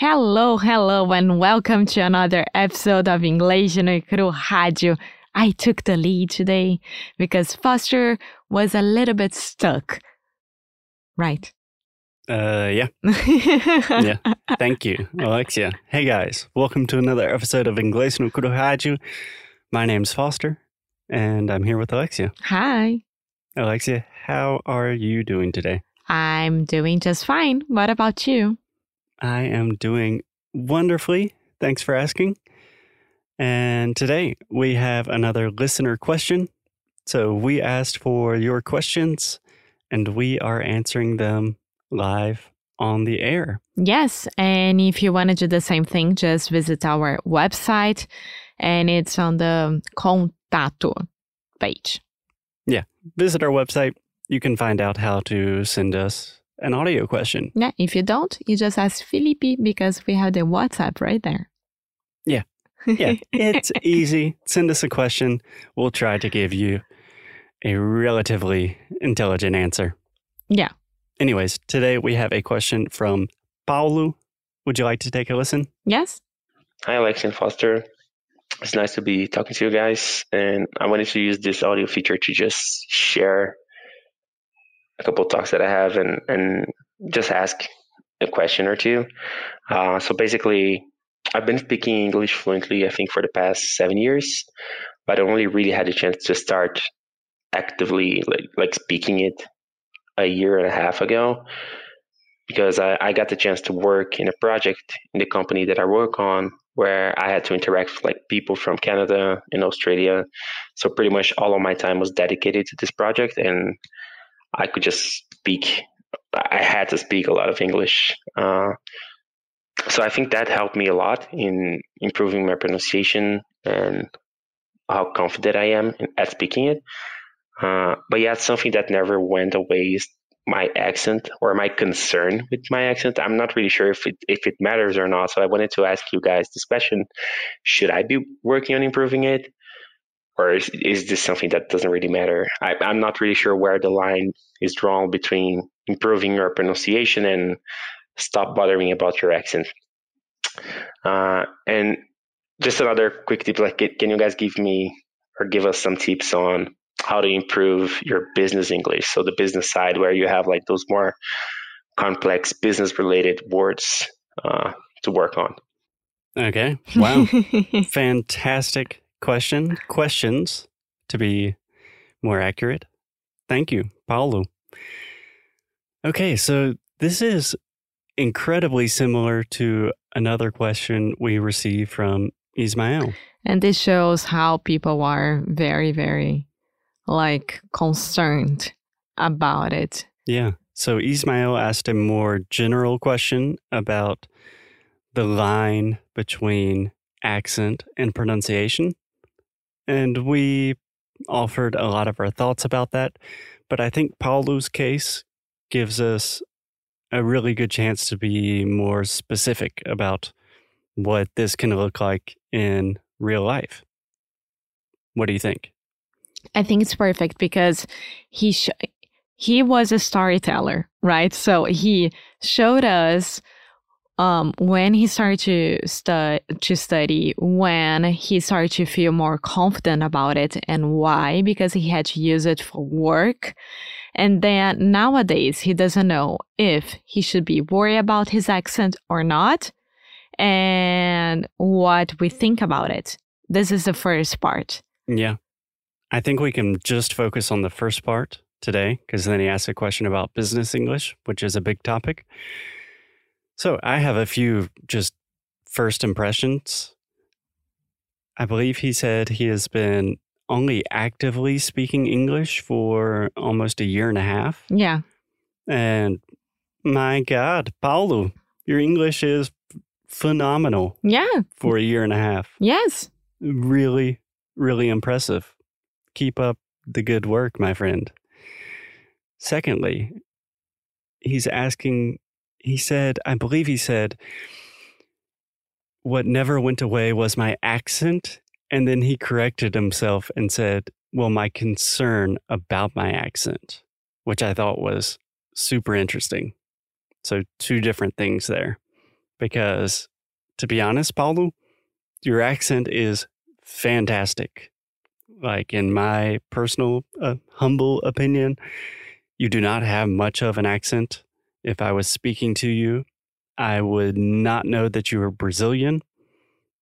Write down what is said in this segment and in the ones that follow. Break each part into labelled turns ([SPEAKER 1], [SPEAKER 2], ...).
[SPEAKER 1] Hello, hello, and welcome to another episode of Inglês no Cru Rádio. I took the lead today because Foster was a little bit stuck. Right.
[SPEAKER 2] Uh, yeah. yeah. Thank you, Alexia. Hey guys, welcome to another episode of Inglês no Cru Rádio. My name's Foster, and I'm here with Alexia.
[SPEAKER 1] Hi.
[SPEAKER 2] Alexia, how are you doing today?
[SPEAKER 1] I'm doing just fine. What about you?
[SPEAKER 2] I am doing wonderfully. Thanks for asking. And today we have another listener question. So we asked for your questions and we are answering them live on the air.
[SPEAKER 1] Yes. And if you want to do the same thing, just visit our website and it's on the Contato page.
[SPEAKER 2] Yeah. Visit our website. You can find out how to send us an audio question.
[SPEAKER 1] Yeah, if you don't, you just ask Felipe because we have the WhatsApp right there.
[SPEAKER 2] Yeah. Yeah, it's easy. Send us a question. We'll try to give you a relatively intelligent answer.
[SPEAKER 1] Yeah.
[SPEAKER 2] Anyways, today we have a question from Paulo. Would you like to take a listen?
[SPEAKER 1] Yes.
[SPEAKER 3] Hi, Alex and Foster. It's nice to be talking to you guys. And I wanted to use this audio feature to just share a couple of talks that I have and and just ask a question or two. Uh, so basically, I've been speaking English fluently, I think, for the past seven years, but I only really had a chance to start actively like like speaking it a year and a half ago because I, I got the chance to work in a project in the company that I work on where I had to interact with like people from Canada and Australia. So pretty much all of my time was dedicated to this project and I could just speak. I had to speak a lot of English. Uh, so I think that helped me a lot in improving my pronunciation and how confident I am at speaking it. Uh, but yeah, it's something that never went away is my accent or my concern with my accent. I'm not really sure if it if it matters or not. So I wanted to ask you guys this question: Should I be working on improving it? Or is, is this something that doesn't really matter? I, I'm not really sure where the line is drawn between improving your pronunciation and stop bothering about your accent. Uh, and just another quick tip, like, can you guys give me or give us some tips on how to improve your business English? So the business side, where you have like those more complex business related words uh, to work on.
[SPEAKER 2] Okay. Wow. Fantastic question, questions to be more accurate. Thank you, Paulo. Okay, so this is incredibly similar to another question we received from Ismael.
[SPEAKER 1] And this shows how people are very, very like concerned about it.
[SPEAKER 2] Yeah. So Ismael asked a more general question about the line between accent and pronunciation. And we offered a lot of our thoughts about that. But I think Paulo's case gives us a really good chance to be more specific about what this can look like in real life. What do you think?
[SPEAKER 1] I think it's perfect because he sh- he was a storyteller, right? So he showed us um, when he started to, stu- to study, when he started to feel more confident about it, and why? Because he had to use it for work. And then nowadays, he doesn't know if he should be worried about his accent or not, and what we think about it. This is the first part.
[SPEAKER 2] Yeah. I think we can just focus on the first part today, because then he asked a question about business English, which is a big topic. So I have a few just first impressions. I believe he said he has been only actively speaking English for almost a year and a half.
[SPEAKER 1] Yeah.
[SPEAKER 2] And my God, Paulo, your English is phenomenal.
[SPEAKER 1] Yeah.
[SPEAKER 2] For a year and a half.
[SPEAKER 1] Yes.
[SPEAKER 2] Really, really impressive. Keep up the good work, my friend. Secondly, he's asking he said, I believe he said, what never went away was my accent. And then he corrected himself and said, well, my concern about my accent, which I thought was super interesting. So, two different things there. because, to be honest, Paulo, your accent is fantastic. Like, in my personal, uh, humble opinion, you do not have much of an accent. If I was speaking to you, I would not know that you were Brazilian.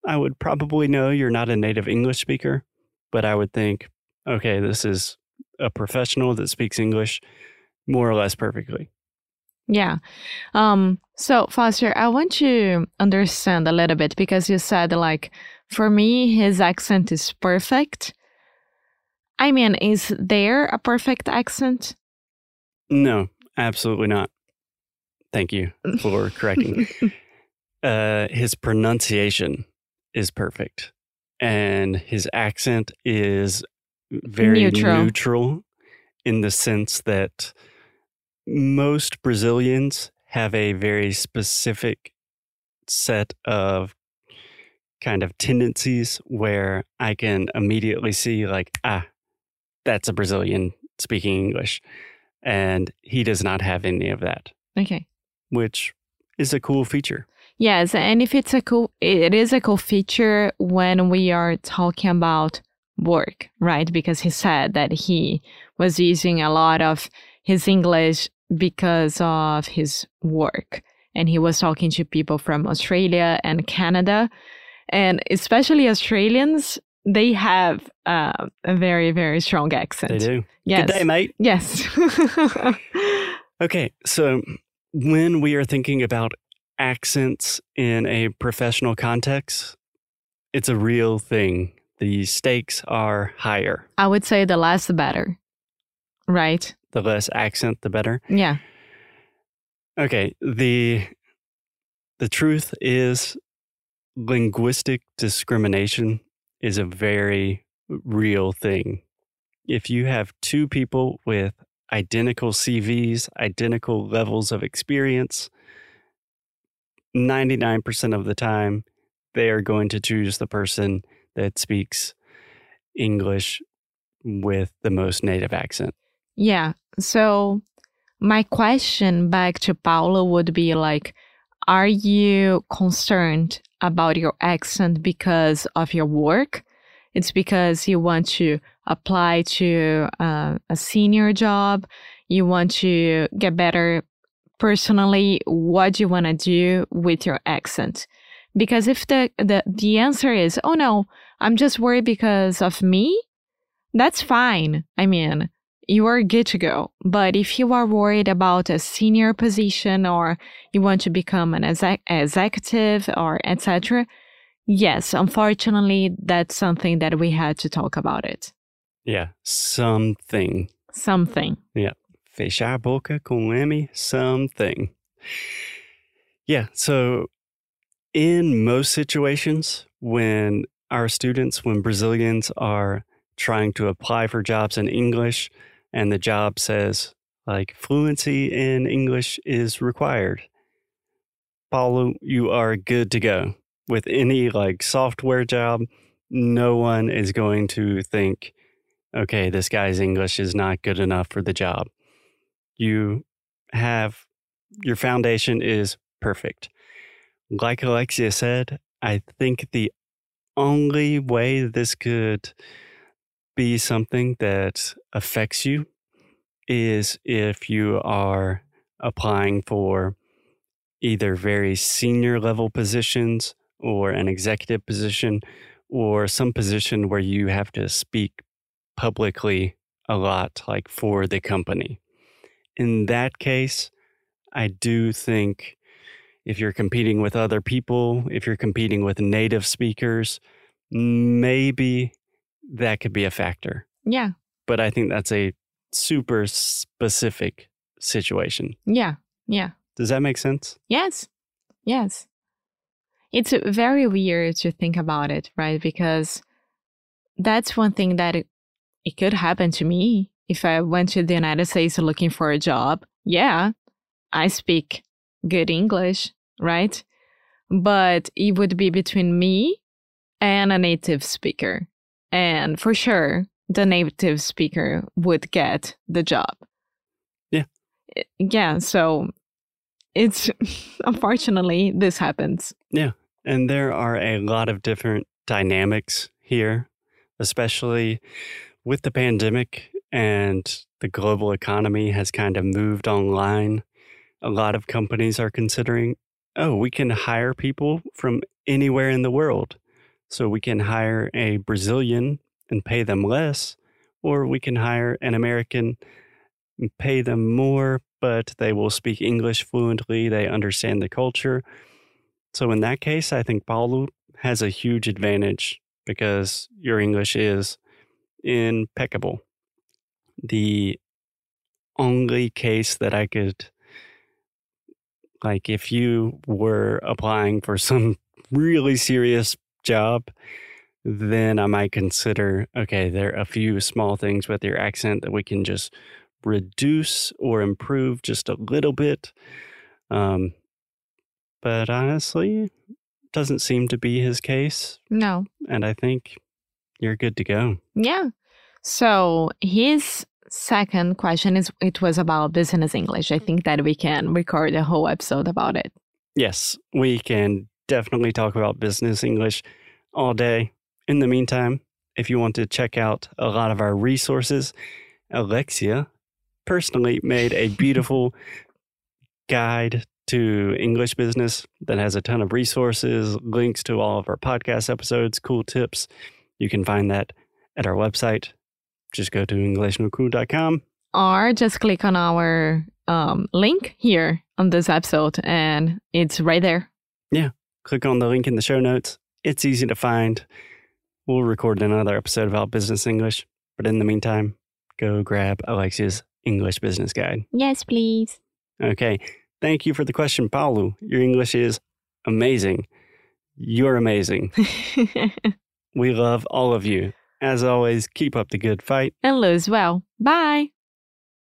[SPEAKER 2] I would probably know you're not a native English speaker, but I would think, okay, this is a professional that speaks English more or less perfectly.
[SPEAKER 1] Yeah. Um, so Foster, I want to understand a little bit because you said like for me his accent is perfect. I mean, is there a perfect accent?
[SPEAKER 2] No, absolutely not. Thank you for correcting. uh, his pronunciation is perfect, and his accent is very
[SPEAKER 1] Neutral.
[SPEAKER 2] neutral in the sense that most Brazilians have a very specific set of kind of tendencies where I can immediately see, like, ah, that's a Brazilian speaking English. And he does not have any of that,
[SPEAKER 1] Okay.
[SPEAKER 2] Which is a cool feature.
[SPEAKER 1] Yes, and if it's a cool, it is a cool feature when we are talking about work, right? Because he said that he was using a lot of his English because of his work. And he was talking to people from Australia and Canada. And especially Australians, they have uh, a very, very strong accent.
[SPEAKER 2] They do.
[SPEAKER 1] Yes.
[SPEAKER 2] Good day, mate.
[SPEAKER 1] Yes.
[SPEAKER 2] Okay, so when we are thinking about accents in a professional context, it's a real thing. The stakes are higher.
[SPEAKER 1] I would say the less the better, right?
[SPEAKER 2] The less accent, the better.
[SPEAKER 1] Yeah.
[SPEAKER 2] Okay, the the truth is linguistic discrimination is a very real thing. If you have two people with identical CVs, identical levels of experience, 99% of the time they are going to choose the person that speaks English with the most native accent.
[SPEAKER 1] Yeah. So my question back to Paula would be like, are you concerned about your accent because of your work? It's because you want to apply to uh, a senior job. You want to get better personally. What do you want to do with your accent? Because if the, the, the answer is, oh no, I'm just worried because of me, that's fine. I mean, you are good to go. But if you are worried about a senior position or you want to become an exec- executive or etc., yes, unfortunately, that's something that we had to talk about it.
[SPEAKER 2] Yeah, something.
[SPEAKER 1] Something.
[SPEAKER 2] Yeah, fechar a boca com M, something. Yeah, so in most situations, when our students, when Brazilians are trying to apply for jobs in English and the job says, like, fluency in English is required, Paulo, you are good to go. With any like software job, no one is going to think, okay, this guy's English is not good enough for the job. You have your foundation is perfect. Like Alexia said, I think the only way this could be something that affects you is if you are applying for either very senior level positions or an executive position or some position where you have to speak publicly a lot, like for the company. In that case, I do think if you're competing with other people, if you're competing with native speakers, maybe that could be a factor.
[SPEAKER 1] Yeah.
[SPEAKER 2] But I think that's a super specific situation.
[SPEAKER 1] Yeah. Yeah.
[SPEAKER 2] Does that make sense?
[SPEAKER 1] Yes. Yes. It's very weird to think about it, right? Because that's one thing that it, it could happen to me if I went to the United States looking for a job. Yeah, I speak good English, right? But it would be between me and a native speaker. And for sure, the native speaker would get the job.
[SPEAKER 2] Yeah.
[SPEAKER 1] Eh, yeah. So it's unfortunately this happens.
[SPEAKER 2] And there are a lot of different dynamics here, especially with the pandemic and the global economy has kind of moved online. A lot of companies are considering, oh, we can hire people from anywhere in the world. So we can hire a Brazilian and pay them less, or we can hire an American and pay them more, but they will speak English fluently, they understand the culture. So in that case, I think Paulo has a huge advantage because your English is impeccable. The only case that I could, like, if you were applying for some really serious job, then I might consider okay, there are a few small things with your accent that we can just reduce or improve just a little bit. Um, but honestly, doesn't seem to be his case.
[SPEAKER 1] No.
[SPEAKER 2] And I think you're good to go.
[SPEAKER 1] Yeah. So his second question is it was about business English. I think that we can record a whole episode about it.
[SPEAKER 2] Yes, we can definitely talk about business English all day. In the meantime, if you want to check out a lot of our resources, Alexia personally made a beautiful guide to English business that has a ton of resources, links to all of our podcast episodes, cool tips. You can find that at our website. Just go to InglesNoCru.com.
[SPEAKER 1] Or just click on our um, link here on this episode and it's right there. Yeah.
[SPEAKER 2] Click on the link in the show notes. It's easy to find. We'll record another episode about business English. But in the meantime, go grab Alexia's English Business Guide.
[SPEAKER 1] Yes, please.
[SPEAKER 2] Okay. Thank you for the question, Paulo. Your English is amazing. You're amazing. We love all of you. As always, keep up the good fight.
[SPEAKER 1] and lose well. Bye.